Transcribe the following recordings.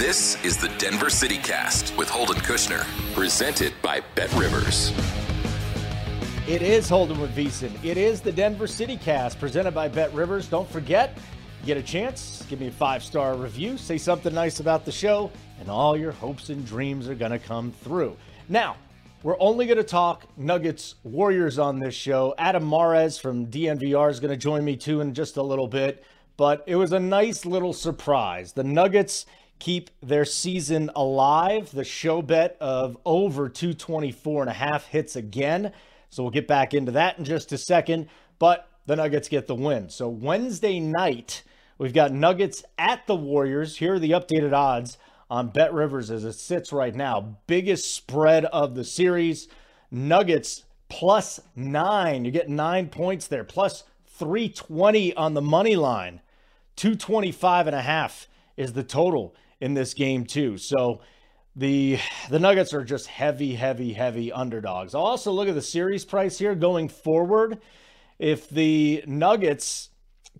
This is the Denver City Cast with Holden Kushner, presented by Bet Rivers. It is Holden with Veasan. It is the Denver City Cast presented by Bet Rivers. Don't forget, get a chance, give me a five star review, say something nice about the show, and all your hopes and dreams are going to come through. Now, we're only going to talk Nuggets Warriors on this show. Adam Mares from DNVR is going to join me too in just a little bit, but it was a nice little surprise. The Nuggets keep their season alive. The show bet of over 224 and a half hits again. So we'll get back into that in just a second. But the Nuggets get the win. So Wednesday night, we've got Nuggets at the Warriors. Here are the updated odds on Bet Rivers as it sits right now. Biggest spread of the series. Nuggets plus nine. You get nine points there. Plus 320 on the money line. 225 and a half is the total in this game too. So the the Nuggets are just heavy, heavy, heavy underdogs. I'll also look at the series price here going forward. If the Nuggets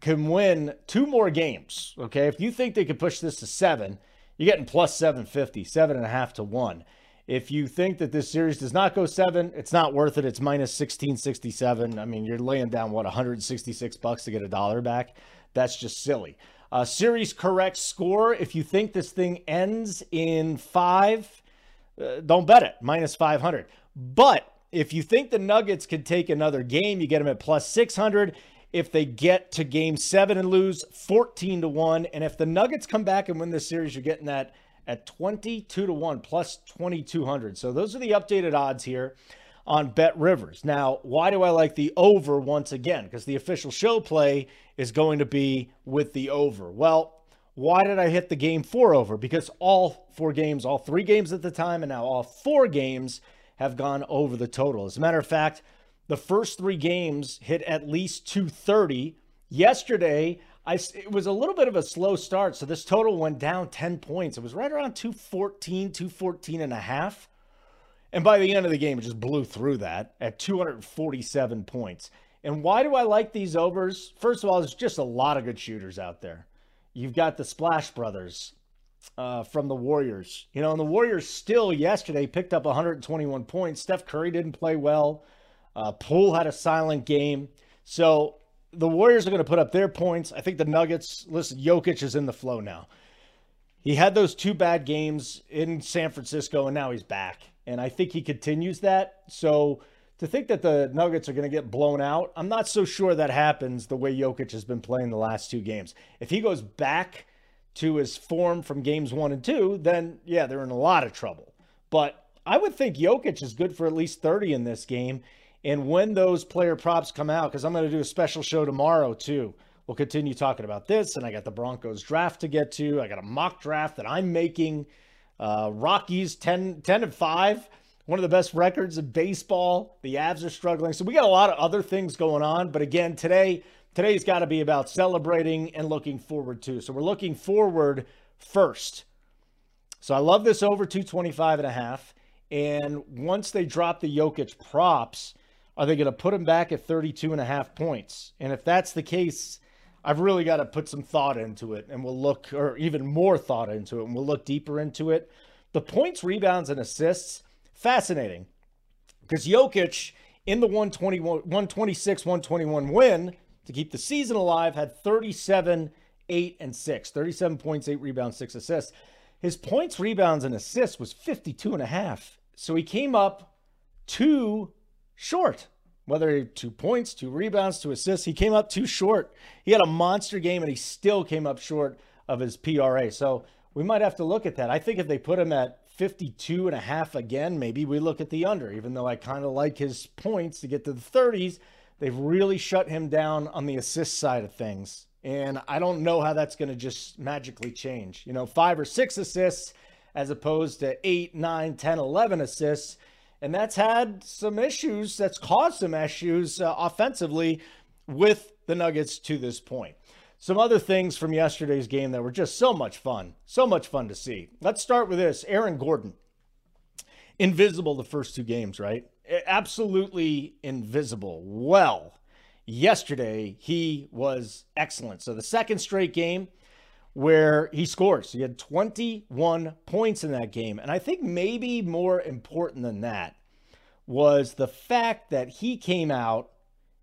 can win two more games, okay, if you think they could push this to seven, you're getting plus 750, seven and a half to one. If you think that this series does not go seven, it's not worth it. It's minus 1667. I mean, you're laying down what 166 bucks to get a dollar back. That's just silly. Uh, series correct score. If you think this thing ends in five, uh, don't bet it. Minus 500. But if you think the Nuggets could take another game, you get them at plus 600. If they get to game seven and lose, 14 to 1. And if the Nuggets come back and win this series, you're getting that at 22 to 1 plus 2200. So those are the updated odds here on Bet Rivers. Now, why do I like the over once again? Because the official show play is going to be with the over. Well, why did I hit the game four over? Because all four games, all three games at the time, and now all four games have gone over the total. As a matter of fact, the first three games hit at least 230. Yesterday, I, it was a little bit of a slow start, so this total went down 10 points. It was right around 214, 214 and a half. And by the end of the game, it just blew through that at 247 points. And why do I like these overs? First of all, there's just a lot of good shooters out there. You've got the Splash Brothers uh, from the Warriors. You know, and the Warriors still yesterday picked up 121 points. Steph Curry didn't play well. Uh, Poole had a silent game. So the Warriors are going to put up their points. I think the Nuggets, listen, Jokic is in the flow now. He had those two bad games in San Francisco, and now he's back and I think he continues that. So to think that the Nuggets are going to get blown out, I'm not so sure that happens the way Jokic has been playing the last two games. If he goes back to his form from games one and two, then yeah, they're in a lot of trouble. But I would think Jokic is good for at least 30 in this game. And when those player props come out, because I'm going to do a special show tomorrow too, we'll continue talking about this. And I got the Broncos draft to get to. I got a mock draft that I'm making. Uh, Rockies 10, 10 and 5 one of the best records in baseball. The Avs are struggling. So we got a lot of other things going on. But again, today, today's got to be about celebrating and looking forward to. So we're looking forward first. So I love this over 225 and a half. And once they drop the Jokic props, are they going to put him back at 32 and a half points? And if that's the case, I've really got to put some thought into it and we'll look, or even more thought into it, and we'll look deeper into it. The points, rebounds, and assists, fascinating because Jokic in the 121, 126 121 win to keep the season alive had 37, 8, and 6. 37 points, 8 rebounds, 6 assists. His points, rebounds, and assists was 52 and a half. So he came up too short. Whether two points, two rebounds, two assists, he came up too short. He had a monster game and he still came up short of his PRA. So we might have to look at that. I think if they put him at 52 and a half again, maybe we look at the under, even though I kind of like his points to get to the 30s. They've really shut him down on the assist side of things. And I don't know how that's going to just magically change. You know, five or six assists as opposed to eight, nine, 10, 11 assists. And that's had some issues, that's caused some issues uh, offensively with the Nuggets to this point. Some other things from yesterday's game that were just so much fun. So much fun to see. Let's start with this Aaron Gordon. Invisible the first two games, right? Absolutely invisible. Well, yesterday he was excellent. So the second straight game where he scores. He had 21 points in that game. And I think maybe more important than that was the fact that he came out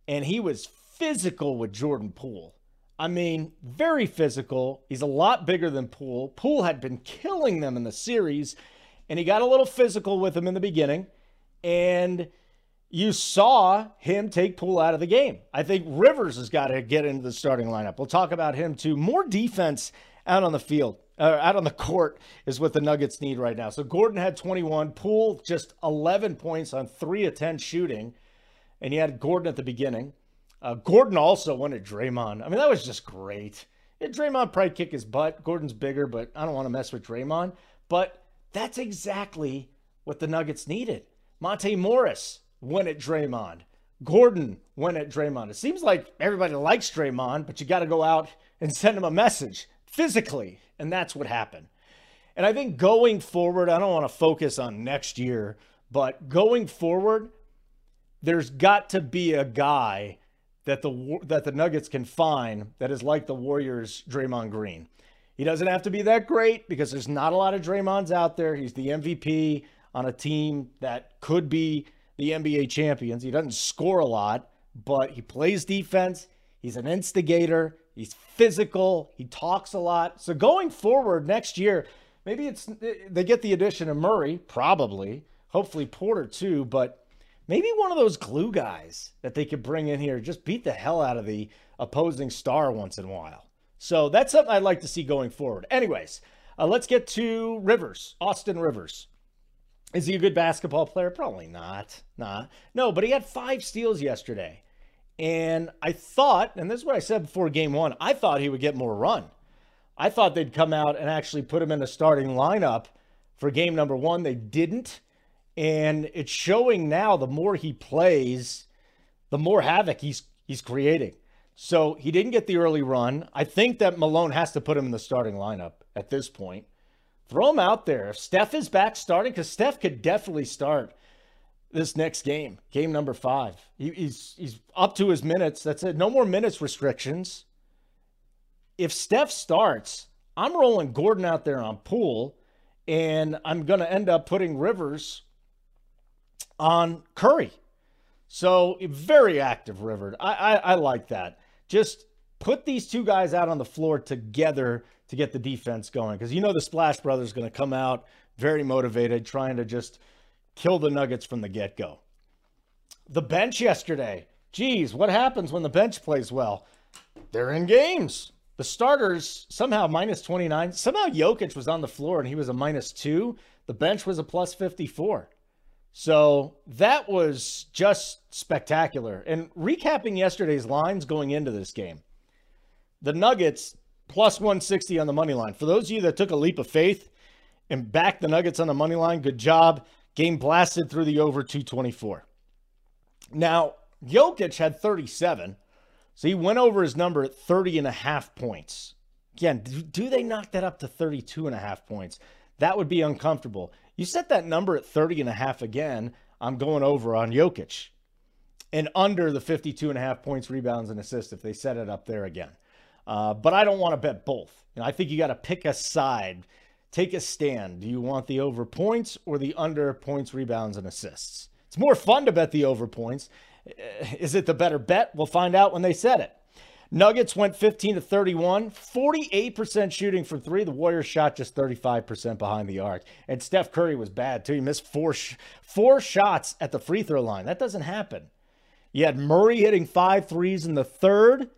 and he was physical with Jordan Poole. I mean, very physical. He's a lot bigger than Poole. Poole had been killing them in the series, and he got a little physical with him in the beginning. And you saw him take Poole out of the game. I think Rivers has got to get into the starting lineup. We'll talk about him too. More defense out on the field, uh, out on the court is what the Nuggets need right now. So Gordon had 21, Poole just 11 points on 3 of 10 shooting, and he had Gordon at the beginning. Uh, Gordon also wanted Draymond. I mean, that was just great. Yeah, Draymond probably kick his butt. Gordon's bigger, but I don't want to mess with Draymond. But that's exactly what the Nuggets needed. Monte Morris went at Draymond. Gordon went at Draymond. It seems like everybody likes Draymond, but you got to go out and send him a message physically. And that's what happened. And I think going forward, I don't want to focus on next year, but going forward, there's got to be a guy that the that the Nuggets can find that is like the Warriors' Draymond Green. He doesn't have to be that great because there's not a lot of Draymonds out there. He's the MVP on a team that could be the NBA champions. He doesn't score a lot, but he plays defense. He's an instigator. He's physical. He talks a lot. So going forward next year, maybe it's they get the addition of Murray, probably. Hopefully Porter too, but maybe one of those glue guys that they could bring in here, just beat the hell out of the opposing star once in a while. So that's something I'd like to see going forward. Anyways, uh, let's get to Rivers, Austin Rivers. Is he a good basketball player? Probably not. Nah. No, but he had five steals yesterday. And I thought, and this is what I said before game one, I thought he would get more run. I thought they'd come out and actually put him in the starting lineup for game number one. They didn't. And it's showing now the more he plays, the more havoc he's he's creating. So he didn't get the early run. I think that Malone has to put him in the starting lineup at this point. Throw him out there. If Steph is back starting, because Steph could definitely start this next game, game number five. He, he's he's up to his minutes. That's it. No more minutes restrictions. If Steph starts, I'm rolling Gordon out there on Poole, and I'm going to end up putting Rivers on Curry. So very active, River. I, I, I like that. Just put these two guys out on the floor together to get the defense going because you know the Splash Brothers going to come out very motivated, trying to just kill the Nuggets from the get go. the bench yesterday. Geez, what happens when the bench plays well? They're in games. The starters somehow minus 29. Somehow Jokic was on the floor and he was a minus two. The bench was a plus 54. So that was just spectacular. And recapping yesterday's lines going into this game, the Nuggets plus 160 on the money line. For those of you that took a leap of faith and backed the Nuggets on the money line, good job. Game blasted through the over 224. Now, Jokic had 37. So he went over his number at 30 and a half points. Again, do, they knock that up to 32 and a half points? That would be uncomfortable. You set that number at 30 and a half again, I'm going over on Jokic. And under the 52 and a half points, rebounds, and assists if they set it up there again. Uh, but I don't want to bet both. Know, I think you got to pick a side, take a stand. Do you want the over points or the under points, rebounds, and assists? It's more fun to bet the over points. Is it the better bet? We'll find out when they set it. Nuggets went 15 to 31, 48% shooting from three. The Warriors shot just 35% behind the arc. And Steph Curry was bad too. He missed four, sh- four shots at the free throw line. That doesn't happen. You had Murray hitting five threes in the third,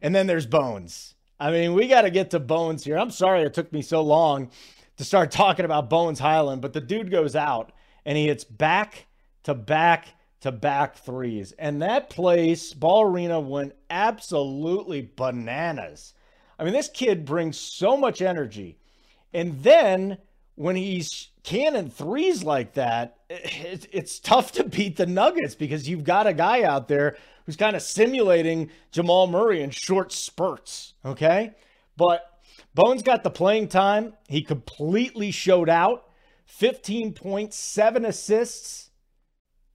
and then there's Bones. I mean, we got to get to Bones here. I'm sorry it took me so long to start talking about Bones Hyland, but the dude goes out and he hits back to back to back threes. And that place, Ball Arena, went absolutely bananas. I mean, this kid brings so much energy. And then when he's cannon threes like that, eh, it's tough to beat the Nuggets because you've got a guy out there who's kind of simulating Jamal Murray in short spurts. Okay. But Bones got the playing time. He completely showed out 15 points, seven assists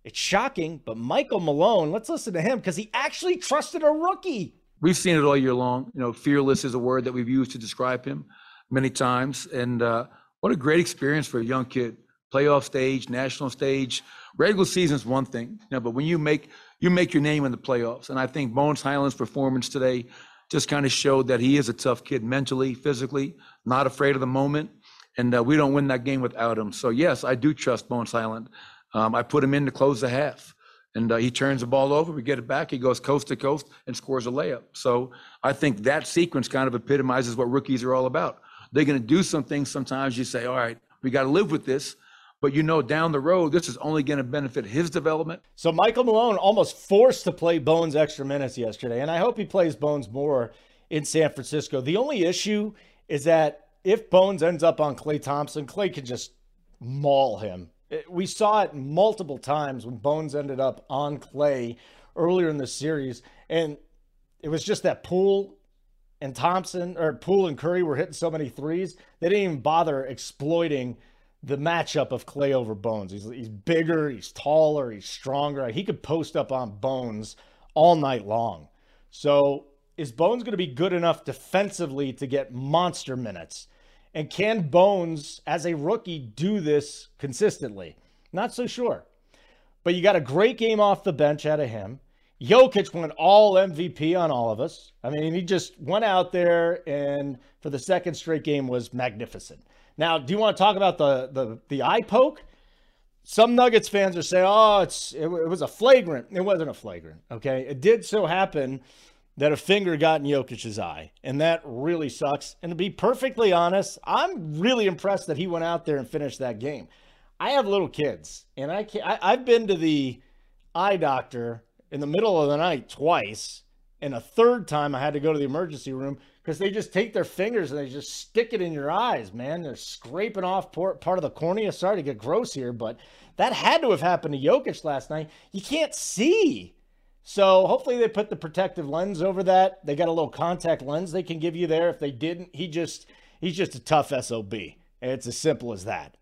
it's shocking, but Michael Malone, let's listen to him because he actually trusted a rookie. We've seen it all year long. You know, fearless is a word that we've used to describe him many times. And uh, what a great experience for a young kid. Playoff stage, national stage, regular season is one thing, you know, but when you make you make your name in the playoffs, and I think Bones Hyland's performance today just kind of showed that he is a tough kid mentally, physically, not afraid of the moment, and uh, we don't win that game without him. So yes, I do trust Bones Hyland. Um, I put him in to close the half. And uh, he turns the ball over, we get it back. He goes coast to coast and scores a layup. So I think that sequence kind of epitomizes what rookies are all about. They're going to do some things sometimes you say, all right, we got to live with this. But you know, down the road, this is only going to benefit his development. So Michael Malone almost forced to play Bones extra minutes yesterday. And I hope he plays Bones more in San Francisco. The only issue is that if Bones ends up on Klay Thompson, Klay can just maul him Uh, we saw it multiple times when Bones ended up on Klay earlier in the series, and it was just that Poole and Thompson or Poole and Curry were hitting so many threes they didn't even bother exploiting the matchup of Klay over Bones. He's he's bigger, he's taller, he's stronger. He could post up on Bones all night long. So is Bones going to be good enough defensively to get monster minutes? And can Bones, as a rookie, do this consistently? Not so sure. But you got a great game off the bench out of him. Jokic went all MVP on all of us. I mean, he just went out there and for the second straight game was magnificent. Now, do you want to talk about the the the eye poke? Some Nuggets fans are saying, "Oh, it's it, it was a flagrant." It wasn't a flagrant. Okay, it did so happen that a finger got in Jokic's eye, and that really sucks. And to be perfectly honest, I'm really impressed that he went out there and finished that game. I have little kids, and I, can't, I I've been to the eye doctor in the middle of the night twice, and a third time I had to go to the emergency room because they just take their fingers and they just stick it in your eyes, man. They're scraping off part of the cornea. Sorry to get gross here, but that had to have happened to Jokic last night. You can't see. So hopefully they put the protective lens over that. They got a little contact lens they can give you there. If they didn't, he just he's just a tough SOB. It's as simple as that.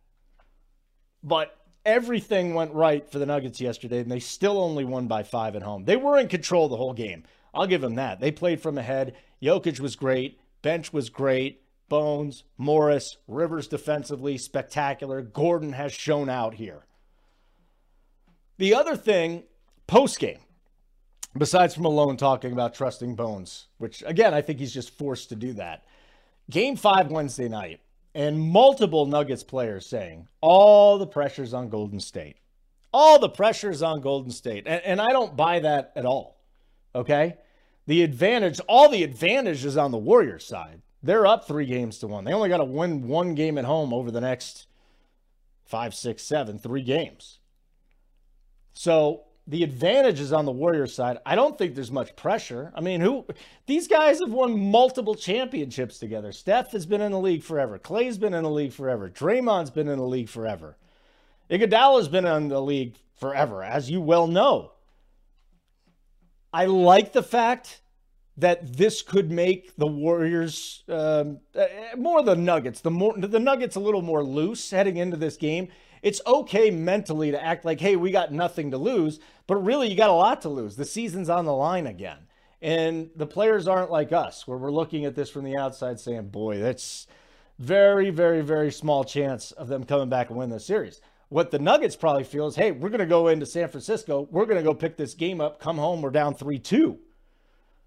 But everything went right for the Nuggets yesterday, and they still only won by five at home. They were in control the whole game. I'll give them that. They played from ahead. Jokic was great. Bench was great. Bones, Morris, Rivers defensively, spectacular. Gordon has shown out here. The other thing, post game, besides from Malone talking about trusting Bones, which again, I think he's just forced to do that. Game five Wednesday night, and multiple Nuggets players saying all the pressure's on Golden State. All the pressures on Golden State. And, and I don't buy that at all. Okay? The advantage, all the advantage is on the Warriors side. They're up three games to one. They only got to win one game at home over the next five, six, seven, three games. So the advantage is on the Warriors side. I don't think there's much pressure. I mean, who these guys have won multiple championships together. Steph has been in the league forever. Klay's been in the league forever. Draymond's been in the league forever. Iguodala's been in the league forever, as you well know. I like the fact that this could make the Warriors um, uh, more the Nuggets. The more the Nuggets a little more loose heading into this game. It's okay mentally to act like, hey, we got nothing to lose, but really you got a lot to lose. The season's on the line again. And the players aren't like us, where we're looking at this from the outside saying, boy, that's very, very, very small chance of them coming back and win the series. What the Nuggets probably feel is, hey, we're going to go into San Francisco. We're going to go pick this game up, come home, we're down 3 2.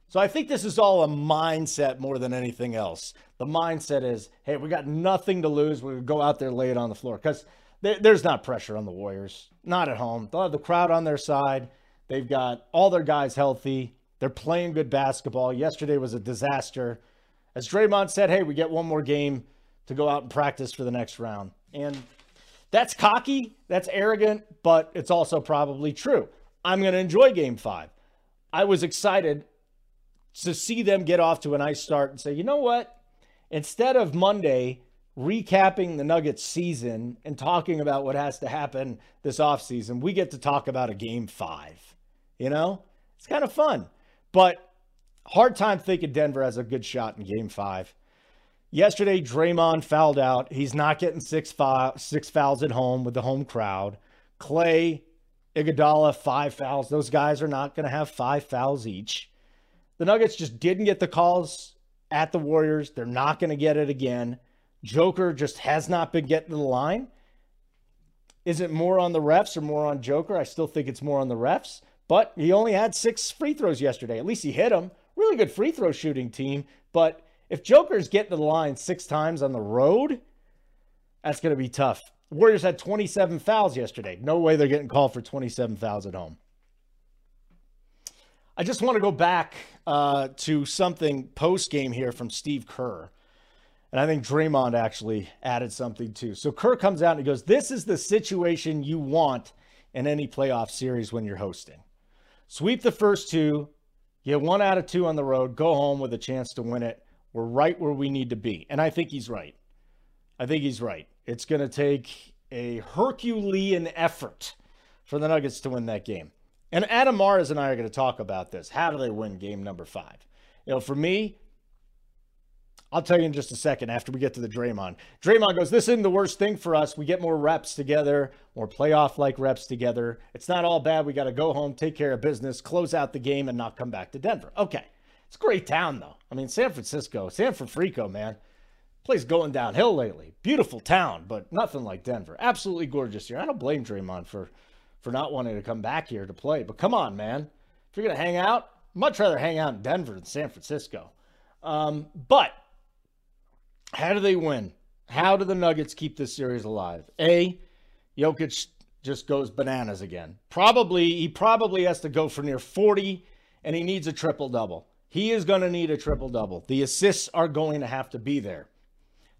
So I think this is all a mindset more than anything else. The mindset is, hey, we got nothing to lose. We're going to go out there, lay it on the floor. Because there's not pressure on the Warriors, not at home. They'll have the crowd on their side. They've got all their guys healthy. They're playing good basketball. Yesterday was a disaster. As Draymond said, hey, we get one more game to go out and practice for the next round. And that's cocky, that's arrogant, but it's also probably true. I'm going to enjoy game five. I was excited to see them get off to a nice start and say, you know what? Instead of Monday recapping the Nuggets season and talking about what has to happen this offseason, we get to talk about a game five. You know, it's kind of fun, but hard time thinking Denver has a good shot in game five. Yesterday, Draymond fouled out. He's not getting six, five, six fouls at home with the home crowd. Klay, Iguodala, five fouls. Those guys are not going to have five fouls each. The Nuggets just didn't get the calls at the Warriors. They're not going to get it again. Joker just has not been getting to the line. Is it more on the refs or more on Joker? I still think it's more on the refs, but he only had six free throws yesterday. At least he hit them. Really good free throw shooting team, but if Joker's getting to the line six times on the road, that's going to be tough. Warriors had 27 fouls yesterday. No way they're getting called for 27 fouls at home. I just want to go back uh, to something post game here from Steve Kerr. And I think Draymond actually added something too. So Kerr comes out and he goes, This is the situation you want in any playoff series when you're hosting. Sweep the first two, get one out of two on the road, go home with a chance to win it. We're right where we need to be. And I think he's right. I think he's right. It's going to take a Herculean effort for the Nuggets to win that game. And Adam Mares and I are going to talk about this. How do they win game number five? You know, for me, I'll tell you in just a second after we get to the Draymond. Draymond goes, This isn't the worst thing for us. We get more reps together, more playoff like reps together. It's not all bad. We got to go home, take care of business, close out the game, and not come back to Denver. Okay. It's a great town, though. I mean, San Francisco, San Francisco, man. Place going downhill lately. Beautiful town, but nothing like Denver. Absolutely gorgeous here. I don't blame Draymond for for not wanting to come back here to play. But come on, man. If you're gonna hang out, much rather hang out in Denver than San Francisco. Um, but how do they win? How do the Nuggets keep this series alive? A, Jokic just goes bananas again. Probably he probably has to go for near 40 and he needs a triple double. He is going to need a triple double. The assists are going to have to be there.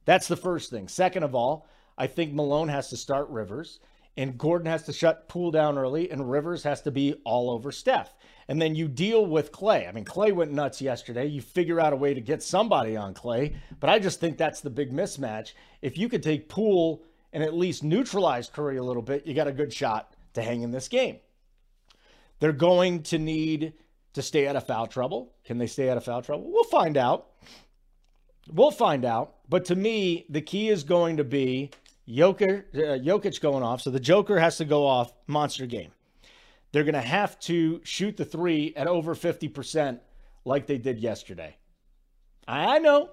That's the first thing. Second of all, I think Malone has to start Rivers, and Gordon has to shut Poole down early, and Rivers has to be all over Steph. And then you deal with Klay. I mean, Klay went nuts yesterday. You figure out a way to get somebody on Klay, but I just think that's the big mismatch. If you could take Poole and at least neutralize Curry a little bit, you got a good shot to hang in this game. They're going to need to stay out of foul trouble. Can they stay out of foul trouble? We'll find out. We'll find out. But to me, the key is going to be Joker, uh, Jokic going off. So the Joker has to go off monster game. They're going to have to shoot the three at over 50% like they did yesterday. I know.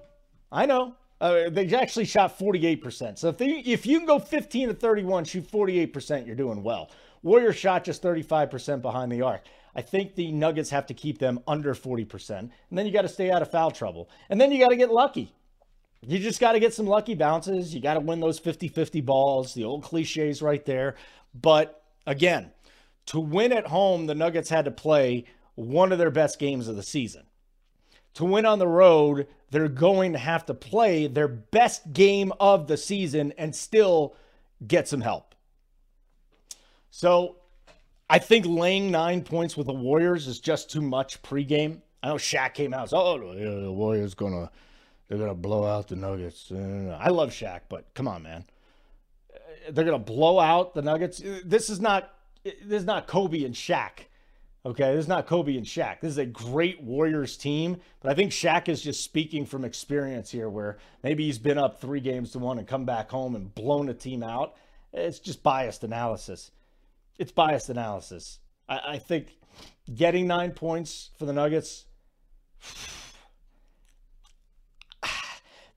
I know. Uh, they actually shot 48%. So if, they, if you can go 15 to 31, shoot 48%, you're doing well. Warrior shot just 35% behind the arc. I think the Nuggets have to keep them under 40%. And then you got to stay out of foul trouble. And then you got to get lucky. You just got to get some lucky bounces. You got to win those 50 50 balls. The old cliches right there. But Again, to win at home, the Nuggets had to play one of their best games of the season. To win on the road, they're going to have to play their best game of the season and still get some help. So I think laying nine points with the Warriors is just too much pregame. I know Shaq came out. oh, yeah, the Warriors gonna they're gonna blow out the Nuggets. Uh, I love Shaq, but come on, man. They're gonna blow out the Nuggets. This is not this is not Kobe and Shaq. Okay, this is not Kobe and Shaq. This is a great Warriors team, but I think Shaq is just speaking from experience here, where maybe he's been up three games to one and come back home and blown a team out. It's just biased analysis. It's biased analysis. I, I think getting nine points for the Nuggets.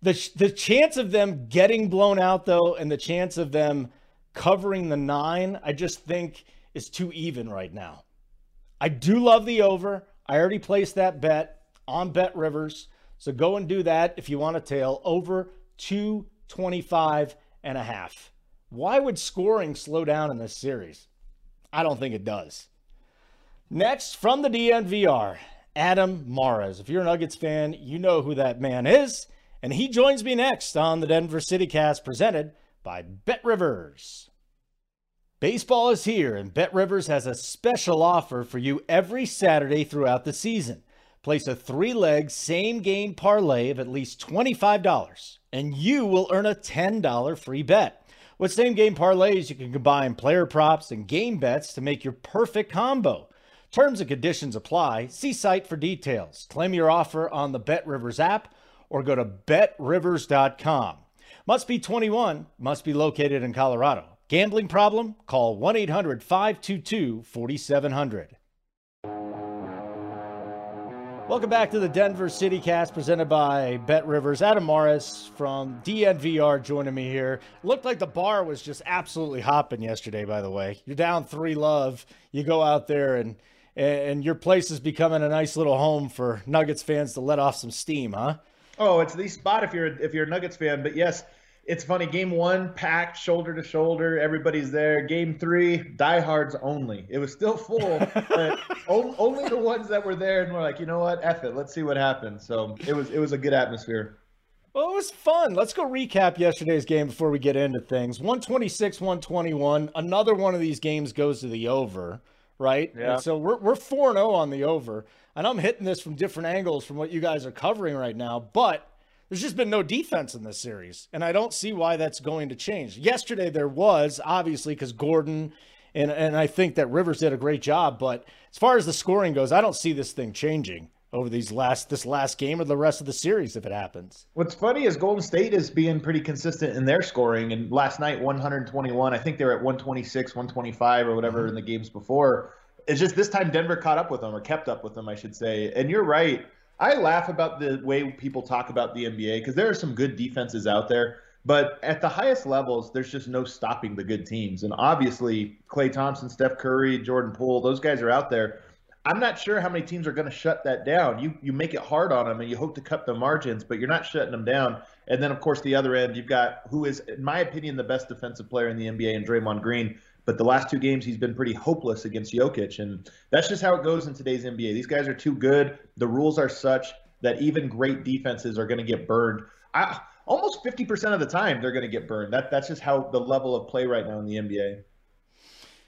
The, the chance of them getting blown out, though, and the chance of them covering the nine, I just think is too even right now. I do love the over. I already placed that bet on Bet Rivers. So go and do that if you want to tail over 225 and a half. Why would scoring slow down in this series? I don't think it does. Next, from the DNVR, Adam Mares. If you're a Nuggets fan, you know who that man is. And he joins me next on the Denver City Cast presented by Bet Rivers. Baseball is here, and Bet Rivers has a special offer for you every Saturday throughout the season. Place a three leg same game parlay of at least $25, and you will earn a $10 free bet. With same game parlays, you can combine player props and game bets to make your perfect combo. Terms and conditions apply. See site for details. Claim your offer on the Bet Rivers app or go to betrivers.com. Must be 21, must be located in Colorado. Gambling problem? Call 1 800 522 4700. Welcome back to the Denver City Cast presented by Bet Rivers. Adam Mares from DNVR joining me here. Looked like the bar was just absolutely hopping yesterday, by the way. You're down three love. You go out there and and your place is becoming a nice little home for Nuggets fans to let off some steam, huh? Oh, it's the spot if you're if you're a Nuggets fan. But yes, it's funny. Game one, packed shoulder to shoulder. Everybody's there. Game three, diehards only. It was still full, but only the ones that were there and were like, you know what, F it. Let's see what happens. So it was it was a good atmosphere. Well, it was fun. Let's go recap yesterday's game before we get into things. 126, 121. Another one of these games goes to the over, right? Yeah. And so we're we're 4 0 on the over. And I'm hitting this from different angles from what you guys are covering right now, but there's just been no defense in this series, and I don't see why that's going to change. Yesterday there was obviously because Gordon and and I think that Rivers did a great job, but as far as the scoring goes, I don't see this thing changing over these last this last game or the rest of the series if it happens. What's funny is Golden State is being pretty consistent in their scoring, and last night 121. I think they were at 126, 125 or whatever mm-hmm. in the games before. It's just this time Denver caught up with them or kept up with them, I should say. And you're right. I laugh about the way people talk about the NBA because there are some good defenses out there, but at the highest levels, there's just no stopping the good teams. And obviously, Klay Thompson, Steph Curry, Jordan Poole, those guys are out there. I'm not sure how many teams are going to shut that down. You you make it hard on them and you hope to cut the margins, but you're not shutting them down. And then of course the other end, you've got who is, in my opinion, the best defensive player in the NBA, and Draymond Green. But the last two games, he's been pretty hopeless against Jokic. And that's just how it goes in today's NBA. These guys are too good. The rules are such that even great defenses are going to get burned. I, almost 50% of the time, they're going to get burned. That, that's just how the level of play right now in the NBA.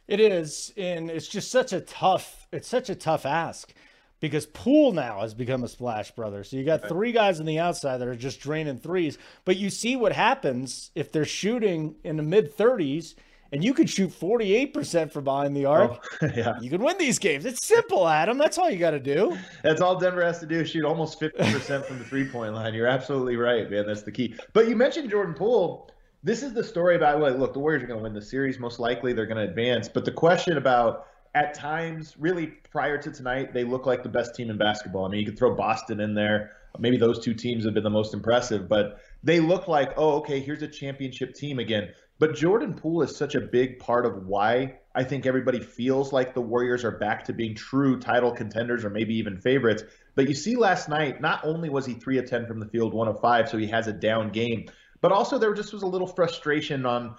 It is. And it's just such a tough, it's such a tough ask because Poole now has become a splash brother. So you got three guys on the outside that are just draining threes. But you see what happens if they're shooting in the mid 30s and you could shoot 48% from behind the arc, oh, yeah. you can win these games. It's simple, Adam. That's all you got to do. That's all Denver has to do shoot almost 50% from the three point line. You're absolutely right, man. That's the key. But you mentioned Jordan Poole. This is the story about, like, look, the Warriors are going to win the series. Most likely they're going to advance. But the question about, at times, really prior to tonight, they look like the best team in basketball. I mean, you could throw Boston in there. Maybe those two teams have been the most impressive, but they look like, oh, okay, here's a championship team again. But Jordan Poole is such a big part of why I think everybody feels like the Warriors are back to being true title contenders or maybe even favorites. But you see last night, not only was he 3 of 10 from the field, 1 of 5, so he has a down game, but also there just was a little frustration on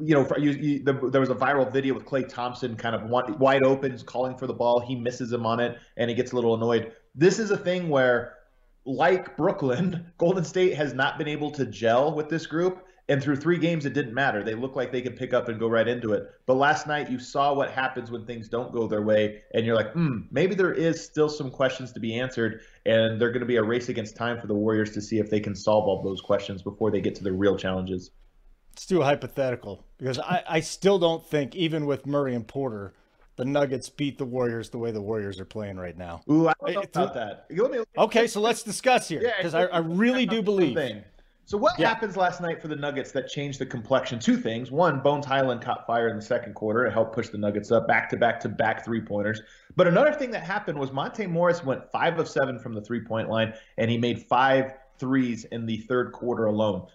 you know, you, you, the, there was a viral video with Klay Thompson kind of wide open, calling for the ball. He misses him on it, and he gets a little annoyed. This is a thing where, like Brooklyn, Golden State has not been able to gel with this group. And through three games, it didn't matter. They looked like they could pick up and go right into it. But last night, you saw what happens when things don't go their way, and you're like, hmm, maybe there is still some questions to be answered, and they're going to be a race against time for the Warriors to see if they can solve all those questions before they get to the real challenges. Let's do a hypothetical because I, I still don't think, even with Murray and Porter, the Nuggets beat the Warriors the way the Warriors are playing right now. Ooh, I don't know about that. Okay, so let's discuss here because yeah, I, I, really do believe. So what yeah. happens last night for the Nuggets that changed the complexion? Two things. One, Bones Hyland caught fire in the second quarter. It helped push the Nuggets up back to back to back three pointers. But another thing that happened was Monte Morris went five of seven from the three point line, and he made five threes in the third quarter alone.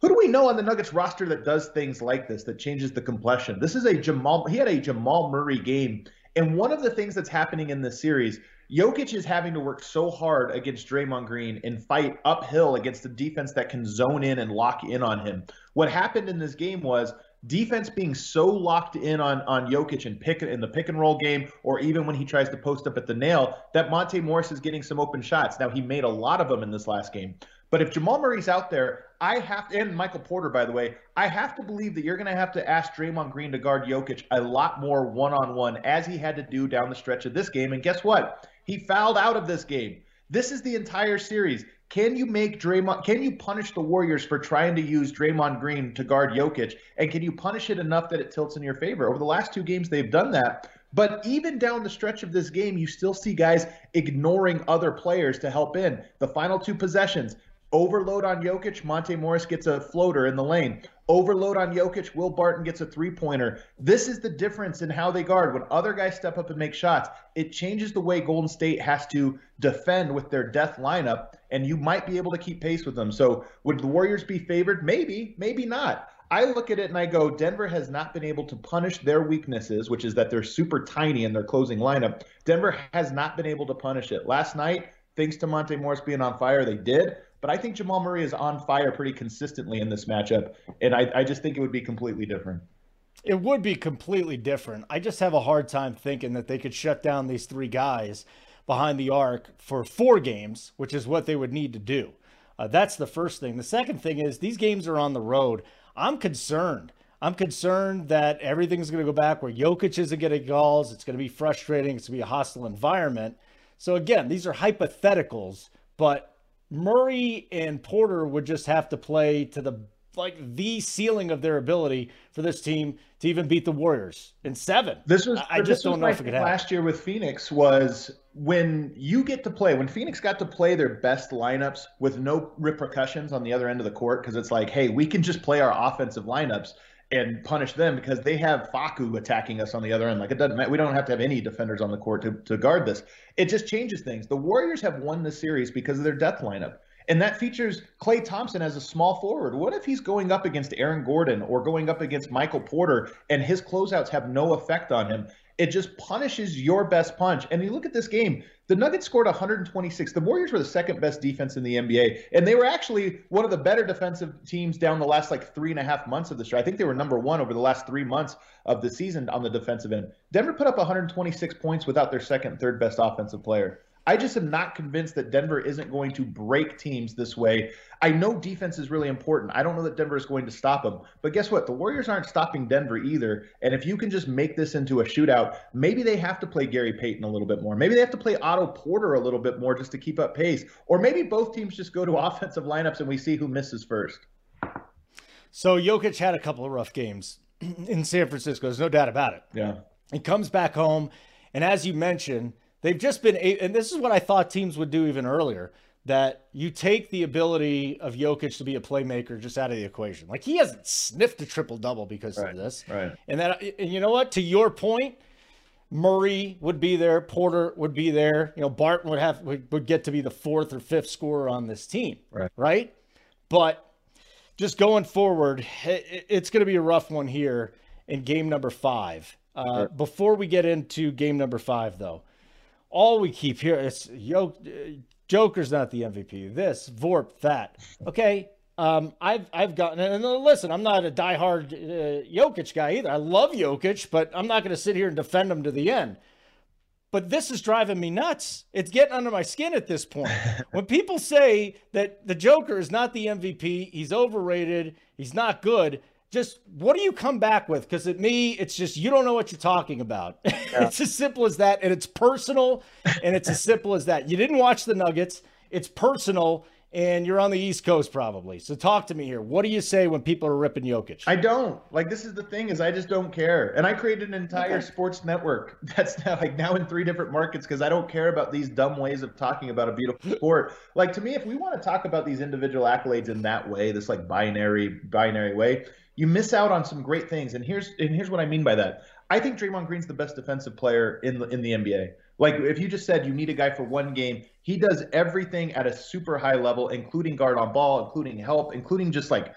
Who do we know on the Nuggets roster that does things like this, that changes the complexion? This is a Jamal. He had a Jamal Murray game, and one of the things that's happening in this series, Jokic is having to work so hard against Draymond Green and fight uphill against a defense that can zone in and lock in on him. What happened in this game was defense being so locked in on on Jokic and pick in the pick and roll game, or even when he tries to post up at the nail, that Monte Morris is getting some open shots. Now he made a lot of them in this last game, but if Jamal Murray's out there, I have to, and Michael Porter, by the way, I have to believe that you're going to have to ask Draymond Green to guard Jokic a lot more one on one, as he had to do down the stretch of this game. And guess what? He fouled out of this game. This is the entire series. Can you make Draymond? Can you punish the Warriors for trying to use Draymond Green to guard Jokic? And can you punish it enough that it tilts in your favor? Over the last two games, they've done that. But even down the stretch of this game, you still see guys ignoring other players to help in. The final two possessions, Overload on Jokic, Monte Morris gets a floater in the lane. Overload on Jokic, Will Barton gets a three pointer. This is the difference in how they guard. When other guys step up and make shots, it changes the way Golden State has to defend with their death lineup, and you might be able to keep pace with them. So, would the Warriors be favored? Maybe, maybe not. I look at it and I go, Denver has not been able to punish their weaknesses, which is that they're super tiny in their closing lineup. Denver has not been able to punish it. Last night, thanks to Monte Morris being on fire, they did. But I think Jamal Murray is on fire pretty consistently in this matchup, and I, I just think it would be completely different. It would be completely different. I just have a hard time thinking that they could shut down these three guys behind the arc for four games, which is what they would need to do. Uh, that's the first thing. The second thing is these games are on the road. I'm concerned. I'm concerned that everything's going to go back where Jokic isn't getting calls. It's going to be frustrating. It's going to be a hostile environment. So again, these are hypotheticals, but Murray and Porter would just have to play to the like the ceiling of their ability for this team to even beat the Warriors in seven. This was I just don't know if it could happen. Last year with Phoenix was when you get to play when Phoenix got to play their best lineups with no repercussions on the other end of the court because it's like, hey, we can just play our offensive lineups and punish them because they have Facu attacking us on the other end. Like it doesn't matter. We don't have to have any defenders on the court to, to guard this. It just changes things. The Warriors have won this series because of their death lineup. And that features Klay Thompson as a small forward. What if he's going up against Aaron Gordon or going up against Michael Porter and his closeouts have no effect on him? It just punishes your best punch. And you look at this game, the Nuggets scored 126. The Warriors were the second best defense in the NBA, and they were actually one of the better defensive teams down the last like three and a half months of the year. I think they were number one over the last three months of the season on the defensive end. Denver put up 126 points without their second, third best offensive player. I just am not convinced that Denver isn't going to break teams this way. I know defense is really important. I don't know that Denver is going to stop them. But guess what? The Warriors aren't stopping Denver either. And if you can just make this into a shootout, maybe they have to play Gary Payton a little bit more. Maybe they have to play Otto Porter a little bit more just to keep up pace. Or maybe both teams just go to offensive lineups and we see who misses first. So Jokic had a couple of rough games in San Francisco. There's no doubt about it. Yeah. He comes back home. And as you mentioned, They've just been, and this is what I thought teams would do even earlier that you take the ability of Jokic to be a playmaker just out of the equation. Like he hasn't sniffed a triple double because right, of this. Right. And that, and you know what? To your point, Murray would be there, Porter would be there. You know, Barton would have would, would get to be the fourth or fifth scorer on this team. Right. Right. But just going forward, it, it's going to be a rough one here in game number five. Uh, sure. Before we get into game number five, though, all we keep hearing is Yo, Joker's not the MVP. This, Vorp, that. Okay, Um, I've I've gotten it. and listen, I'm not a diehard uh, Jokic guy either. I love Jokic, but I'm not going to sit here and defend him to the end. But this is driving me nuts. It's getting under my skin at this point. when people say that the Joker is not the MVP, he's overrated, he's not good, just what do you come back with? Because at me, it's just you don't know what you're talking about. Yeah. it's as simple as that, and it's personal, and it's as simple as that. You didn't watch the Nuggets. It's personal, and you're on the East Coast probably. So talk to me here. What do you say when people are ripping Jokic? I don't. Like this is the thing is I just don't care. And I created an entire okay. sports network that's now like now in three different markets because I don't care about these dumb ways of talking about a beautiful sport. Like to me, if we want to talk about these individual accolades in that way, this like binary binary way, you miss out on some great things. And here's and here's what I mean by that. I think Draymond Green's the best defensive player in the in the NBA. Like if you just said you need a guy for one game, he does everything at a super high level, including guard on ball, including help, including just like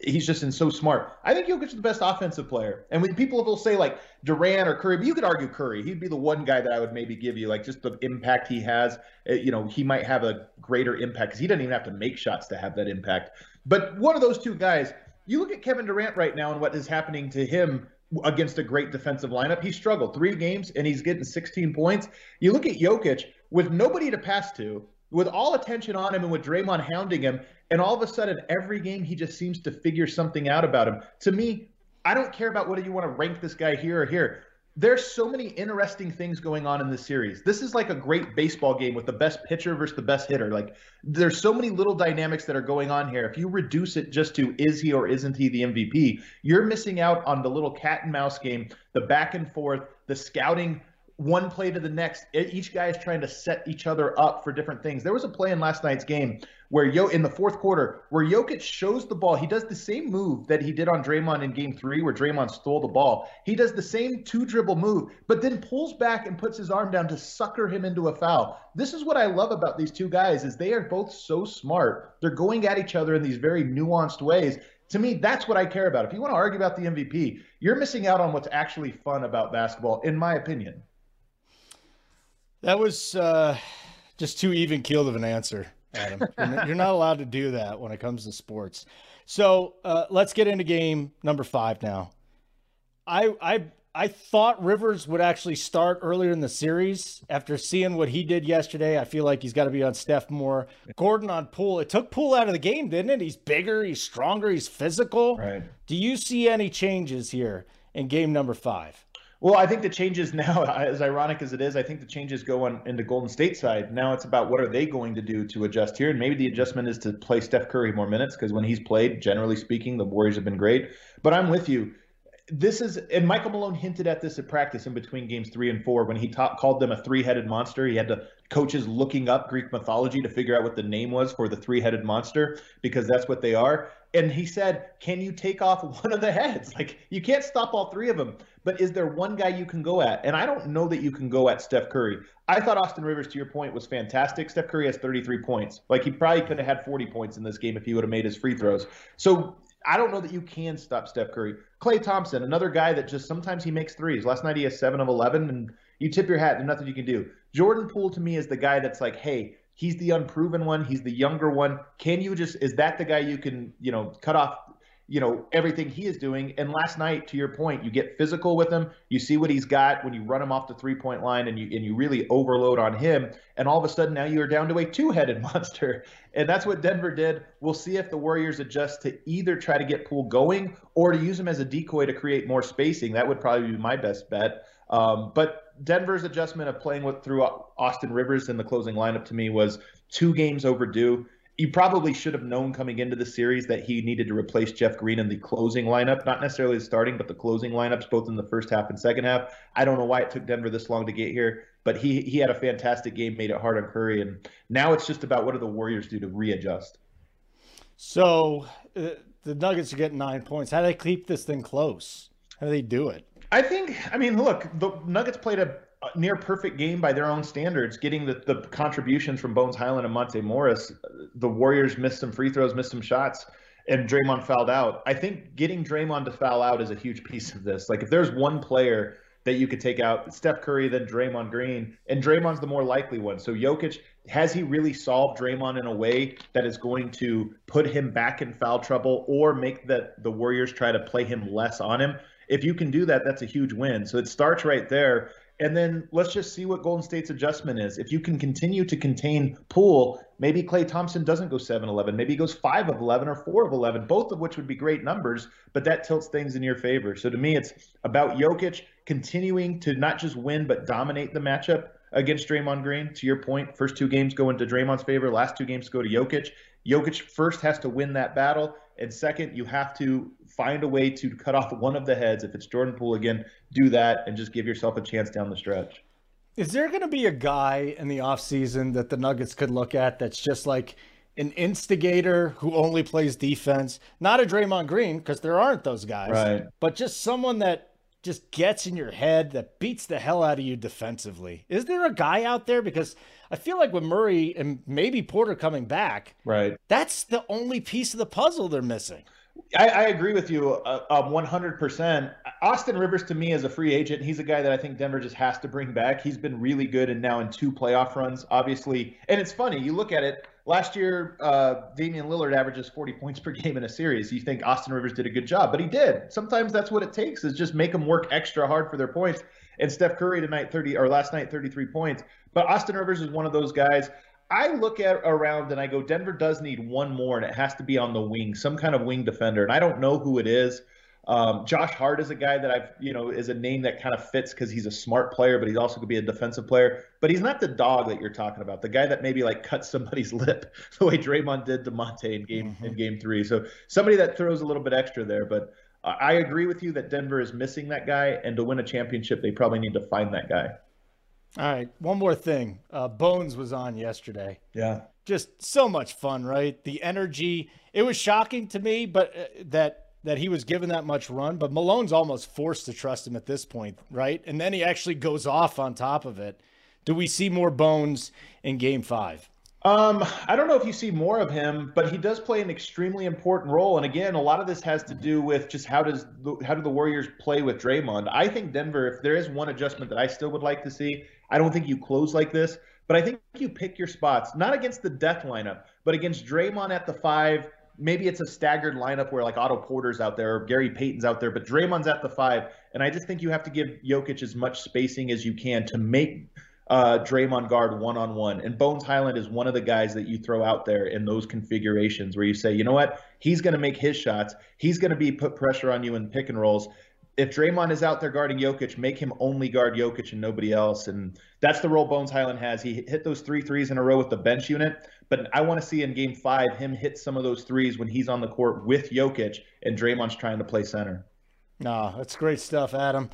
he's just in so smart. I think Jokic is the best offensive player. And when people will say like Durant or Curry, but you could argue Curry. He'd be the one guy that I would maybe give you like just the impact he has. Eh, you know, he might have a greater impact because he doesn't even have to make shots to have that impact. But one of those two guys, you look at Kevin Durant right now and what is happening to him against a great defensive lineup. He struggled three games and he's getting 16 points. You look at Jokic with nobody to pass to, with all attention on him and with Draymond hounding him, and all of a sudden every game he just seems to figure something out about him. To me, I don't care about whether you want to rank this guy here or here there's so many interesting things going on in this series. This is like a great baseball game with the best pitcher versus the best hitter. Like there's so many little dynamics that are going on here. If you reduce it just to is he or isn't he the MVP, you're missing out on the little cat and mouse game, the back and forth, the scouting one play to the next. Each guy is trying to set each other up for different things. There was a play in last night's game where Yo in the fourth quarter where Jokic shows the ball. He does the same move that he did on Draymond in game three, where Draymond stole the ball. He does the same two dribble move, but then pulls back and puts his arm down to sucker him into a foul. This is what I love about these two guys is they are both so smart. They're going at each other in these very nuanced ways to me, that's what I care about. If you want to argue about the MVP, you're missing out on what's actually fun about basketball, in my opinion. That was uh, just too even keeled of an answer, Adam. You're not allowed to do that when it comes to sports. So uh, let's get into game number five now. I I I thought Rivers would actually start earlier in the series after seeing what he did yesterday. I feel like he's got to be on Steph more. Gordon on Poole. It took Poole out of the game, didn't it? He's bigger, he's stronger, he's physical. Right. Do you see any changes here in game number five? Well, I think the changes now, as ironic as it is, I think the changes go on into Golden State side. Now it's about what are they going to do to adjust here, and maybe the adjustment is to play Steph Curry more minutes because when he's played, generally speaking, the Warriors have been great. But I'm with you. This is, and Michael Malone hinted at this at practice in between games three and four when he called them a three-headed monster. He had the coaches looking up Greek mythology to figure out what the name was for the three-headed monster because that's what they are and he said, "Can you take off one of the heads? Like you can't stop all three of them, but is there one guy you can go at?" And I don't know that you can go at Steph Curry. I thought Austin Rivers, to your point, was fantastic. Steph Curry has 33 points. Like he probably could have had 40 points in this game if he would have made his free throws. So I don't know that you can stop Steph Curry. Klay Thompson, another guy that just sometimes he makes threes. Last night he has seven of 11, and you tip your hat. There's nothing you can do. Jordan Poole to me is the guy that's like, hey, He's the unproven one. He's the younger one. Can you just is that the guy you can you know cut off you know everything he is doing? And last night, to your point, you get physical with him. You see what he's got when you run him off the three point line, and you and you really overload on him. And all of a sudden, now you are down to a two headed monster. And that's what Denver did. We'll see if the Warriors adjust to either try to get Poole going or to use him as a decoy to create more spacing. That would probably be my best bet. Um, but Denver's adjustment of playing with through Austin Rivers in the closing lineup to me was two games overdue. You probably should have known coming into the series that he needed to replace Jeff Green in the closing lineup, not necessarily the starting, but the closing lineups, both in the first half and second half. I don't know why it took Denver this long to get here, but he he had a fantastic game, made it hard on Curry, and now it's just about what do the Warriors do to readjust. So uh, the Nuggets are getting nine points. How do they keep this thing close? How do they do it? I think, I mean, look, the Nuggets played a near perfect game by their own standards, getting the, the contributions from Bones Hyland and Monte Morris. The Warriors missed some free throws, missed some shots, and Draymond fouled out. I think getting Draymond to foul out is a huge piece of this. Like, if there's one player that you could take out, Steph Curry, then Draymond Green, and Draymond's the more likely one. So Jokic, has he really solved Draymond in a way that is going to put him back in foul trouble or make the, the Warriors try to play him less on him? If you can do that, that's a huge win. So it starts right there. And then let's just see what Golden State's adjustment is. If you can continue to contain Poole, maybe Klay Thompson doesn't go 7 11. Maybe he goes 5 of 11 or 4 of 11, both of which would be great numbers, but that tilts things in your favor. So to me, it's about Jokic continuing to not just win, but dominate the matchup against Draymond Green. To your point, first two games go into Draymond's favor, last two games go to Jokic. Jokic first has to win that battle. And second, you have to find a way to cut off one of the heads. If it's Jordan Poole again, do that and just give yourself a chance down the stretch. Is there going to be a guy in the offseason that the Nuggets could look at that's just like an instigator who only plays defense? Not a Draymond Green, because there aren't those guys, right. but just someone that just gets in your head, that beats the hell out of you defensively. Is there a guy out there? Because I feel like with Murray and maybe Porter coming back, right, that's the only piece of the puzzle they're missing. I, I agree with you uh, um, 100%. Austin Rivers, to me, is a free agent. He's a guy that I think Denver just has to bring back. He's been really good and now in two playoff runs, obviously. And it's funny, you look at it, last year, uh, Damian Lillard averages 40 points per game in a series. You think Austin Rivers did a good job, but he did. Sometimes that's what it takes is just make them work extra hard for their points. And Steph Curry tonight, 30 or last night, 33 points. But Austin Rivers is one of those guys. I look at around and I go, Denver does need one more, and it has to be on the wing, some kind of wing defender. And I don't know who it is. Um, Josh Hart is a guy that I've, you know, is a name that kind of fits because he's a smart player, but he's also to be a defensive player. But he's not the dog that you're talking about, the guy that maybe like cuts somebody's lip the way Draymond did to Monte in game mm-hmm. in game three. So somebody that throws a little bit extra there. But uh, I agree with you that Denver is missing that guy, and to win a championship, they probably need to find that guy. All right, one more thing. Uh, Bones was on yesterday. Yeah, just so much fun, right? The energy. It was shocking to me, but uh, that that he was given that much run. But Malone's almost forced to trust him at this point, right? And then he actually goes off on top of it. Do we see more Bones in Game Five? Um, I don't know if you see more of him, but he does play an extremely important role. And again, a lot of this has to do with just how does how do the Warriors play with Draymond? I think Denver, if there is one adjustment that I still would like to see, I don't think you close like this, but I think you pick your spots, not against the death lineup, but against Draymond at the five. Maybe it's a staggered lineup where like Otto Porter's out there or Gary Payton's out there, but Draymond's at the five. And I just think you have to give Jokic as much spacing as you can to make uh, Draymond guard one on one. And Bones Hyland is one of the guys that you throw out there in those configurations where you say, you know what, he's going to make his shots. He's going to be put pressure on you in pick and rolls if Draymond is out there guarding Jokic, make him only guard Jokic and nobody else. And that's the role Bones Hyland has. He hit those three threes in a row with the bench unit. But I want to see in game five him hit some of those threes when he's on the court with Jokic and Draymond's trying to play center. No, that's great stuff, Adam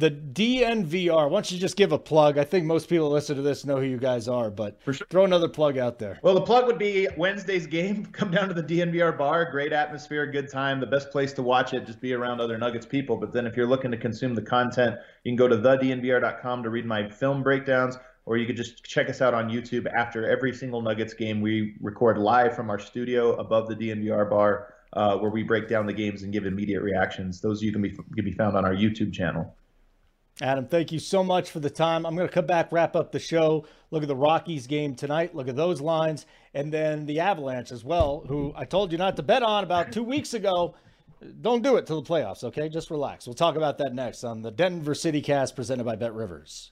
the DNVR. Why don't you just give a plug? I think most people listen to this know who you guys are, but For sure. throw another plug out there. Well, the plug would be Wednesday's game. Come down to the DNVR bar. Great atmosphere, good time. The best place to watch it. Just be around other Nuggets people. But then if you're looking to consume the content, you can go to thednvr.com to read my film breakdowns. Or you could just check us out on YouTube after every single Nuggets game. We record live from our studio above the DNVR bar, uh, where we break down the games and give immediate reactions. Those you can be can be found on our YouTube channel. Adam, thank you so much for the time. I'm going to come back, wrap up the show, look at the Rockies game tonight, look at those lines, and then the Avalanche as well, who I told you not to bet on about two weeks ago. Don't do it till the playoffs, okay? Just relax. We'll talk about that next on the Denver City Cast presented by Bet Rivers.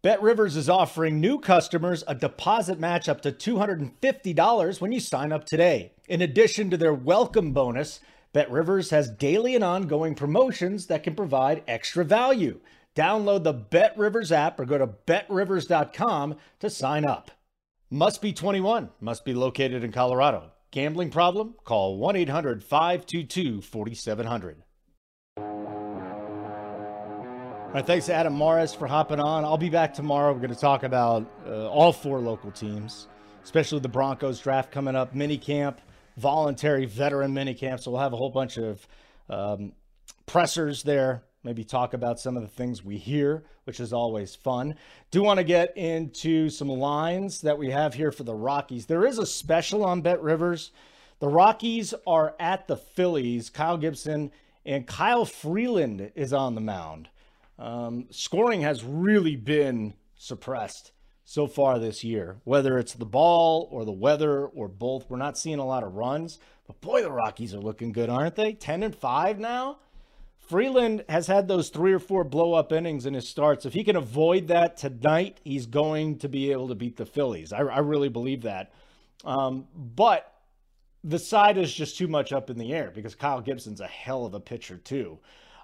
Bet Rivers is offering new customers a deposit match up to $250 when you sign up today. In addition to their welcome bonus, Bet Rivers has daily and ongoing promotions that can provide extra value. Download the Bet Rivers app or go to betrivers.com to sign up. Must be 21, must be located in Colorado. Gambling problem? Call 1 800 522 4700. All right, thanks to Adam Mares for hopping on. I'll be back tomorrow. We're going to talk about uh, all four local teams, especially the Broncos draft coming up, mini camp voluntary veteran mini camp. So we'll have a whole bunch of um, pressers there. Maybe talk about some of the things we hear, which is always fun. Do want to get into some lines that we have here for the Rockies. There is a special on Bet Rivers. The Rockies are at the Phillies. Kyle Gibson and Kyle Freeland is on the mound. Um, scoring has really been suppressed so far this year, whether it's the ball or the weather or both. We're not seeing a lot of runs, but boy, the Rockies are looking good, aren't they? 10 and 5 now. Freeland has had those three or four blow up innings in his starts. If he can avoid that tonight, he's going to be able to beat the Phillies. I, I really believe that. Um, but the side is just too much up in the air because Kyle Gibson's a hell of a pitcher, too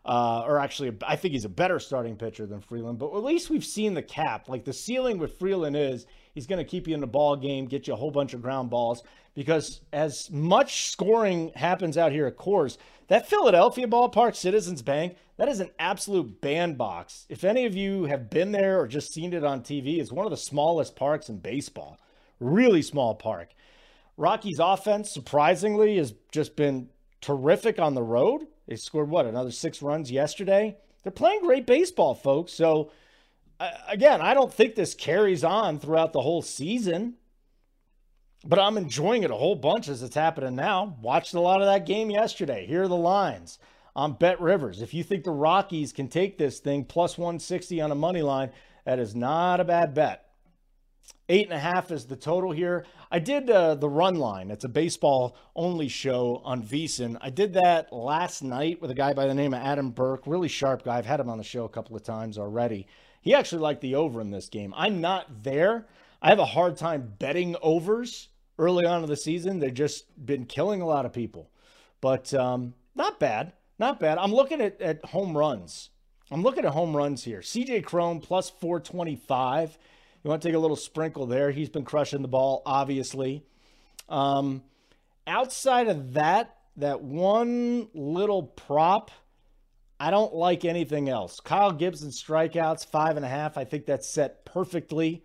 uh, or actually, I think he's a better starting pitcher than Freeland. But at least we've seen the cap. Like the ceiling with Freeland is he's going to keep you in the ball game, get you a whole bunch of ground balls. Because as much scoring happens out here at Coors, that Philadelphia ballpark, Citizens Bank, that is an absolute bandbox. If any of you have been there or just seen it on TV, it's one of the smallest parks in baseball. Really small park. Rocky's offense, surprisingly, has just been terrific on the road. They scored what another six runs yesterday. They're playing great baseball, folks. So again, I don't think this carries on throughout the whole season, but I'm enjoying it a whole bunch as it's happening now. Watched a lot of that game yesterday. Here are the lines on Bet Rivers. If you think the Rockies can take this thing plus 160 on a money line, that is not a bad bet. Eight and a half is the total here. I did uh, the run line. It's a baseball only show on VSiN. I did that last night with a guy by the name of Adam Burke, really sharp guy. I've had him on the show a couple of times already. He actually liked the over in this game. I'm not there. I have a hard time betting overs early on in the season. They've just been killing a lot of people, but um, not bad. Not bad. I'm looking at, at home runs. I'm looking at home runs here. CJ Cron plus 425. You want to take a little sprinkle there. He's been crushing the ball, obviously. Um, outside of that, that one little prop, I don't like anything else. Kyle Gibson strikeouts, five and a half. I think that's set perfectly.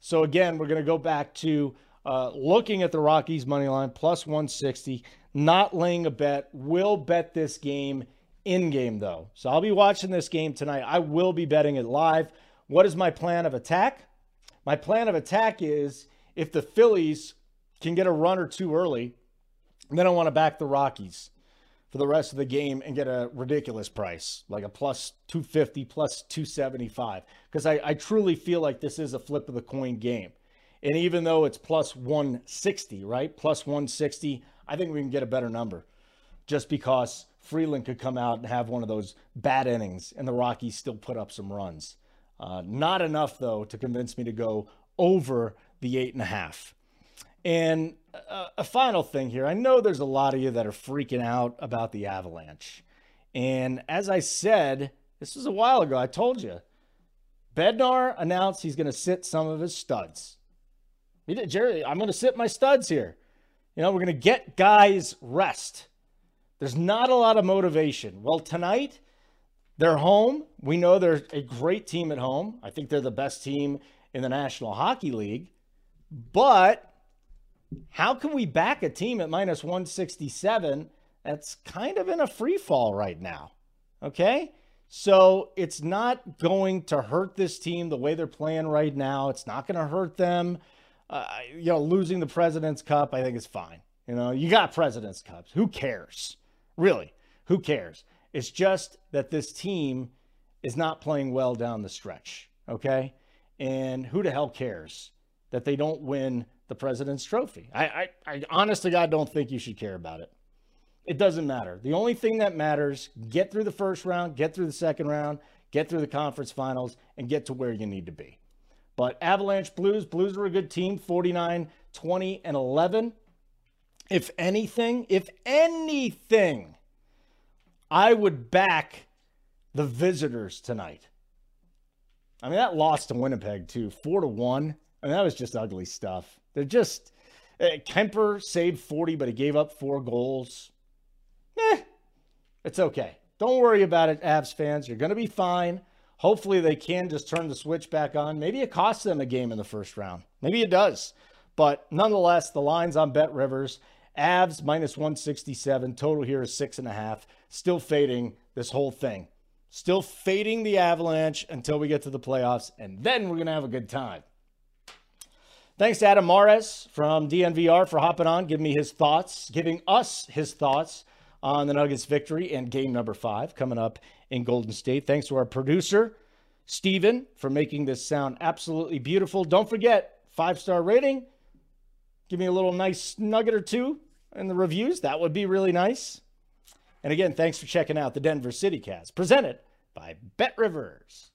So again, we're going to go back to uh, looking at the Rockies money line plus 160, not laying a bet. Will bet this game in game though. So I'll be watching this game tonight. I will be betting it live. What is my plan of attack? My plan of attack is if the Phillies can get a run or two early, then I want to back the Rockies for the rest of the game and get a ridiculous price, like a plus 250, plus 275. Because I, I truly feel like this is a flip of the coin game. And even though it's plus 160, right? Plus 160, I think we can get a better number just because Freeland could come out and have one of those bad innings and the Rockies still put up some runs. Uh, not enough, though, to convince me to go over the eight and a half. And a, a final thing here I know there's a lot of you that are freaking out about the Avalanche. And as I said, this was a while ago, I told you, Bednar announced he's going to sit some of his studs. He did, Jerry, I'm going to sit my studs here. You know, we're going to get guys rest. There's not a lot of motivation. Well, tonight, they're home. We know they're a great team at home. I think they're the best team in the National Hockey League. But how can we back a team at minus 167 that's kind of in a free fall right now? Okay? So it's not going to hurt this team the way they're playing right now. It's not going to hurt them. Uh, you know, losing the President's Cup, I think is fine. You know, you got President's Cups. Who cares? Really, who cares? It's just that this team is not playing well down the stretch. Okay. And who the hell cares that they don't win the President's Trophy? I, I, I honestly, God, don't think you should care about it. It doesn't matter. The only thing that matters, get through the first round, get through the second round, get through the conference finals, and get to where you need to be. But Avalanche Blues, Blues are a good team, 49, 20, and 11. If anything, if anything, I would back the visitors tonight. I mean, that lost to Winnipeg too, four to one. I mean, that was just ugly stuff. They're just uh, Kuemper saved 40, but he gave up four goals. Eh, it's okay. Don't worry about it, Avs fans. You're going to be fine. Hopefully, they can just turn the switch back on. Maybe it costs them a game in the first round. Maybe it does. But nonetheless, the line's on Bet Rivers. Avs minus 167. Total here is six and a half. Still fading this whole thing. Still fading the Avalanche until we get to the playoffs, and then we're going to have a good time. Thanks to Adam Mares from DNVR for hopping on, giving me his thoughts, giving us his thoughts on the Nuggets victory and game number five coming up in Golden State. Thanks to our producer, Steven for making this sound absolutely beautiful. Don't forget, five star rating. Give me a little nice nugget or two in the reviews. That would be really nice. And again, thanks for checking out the Denver City Cats, presented by Bet Rivers.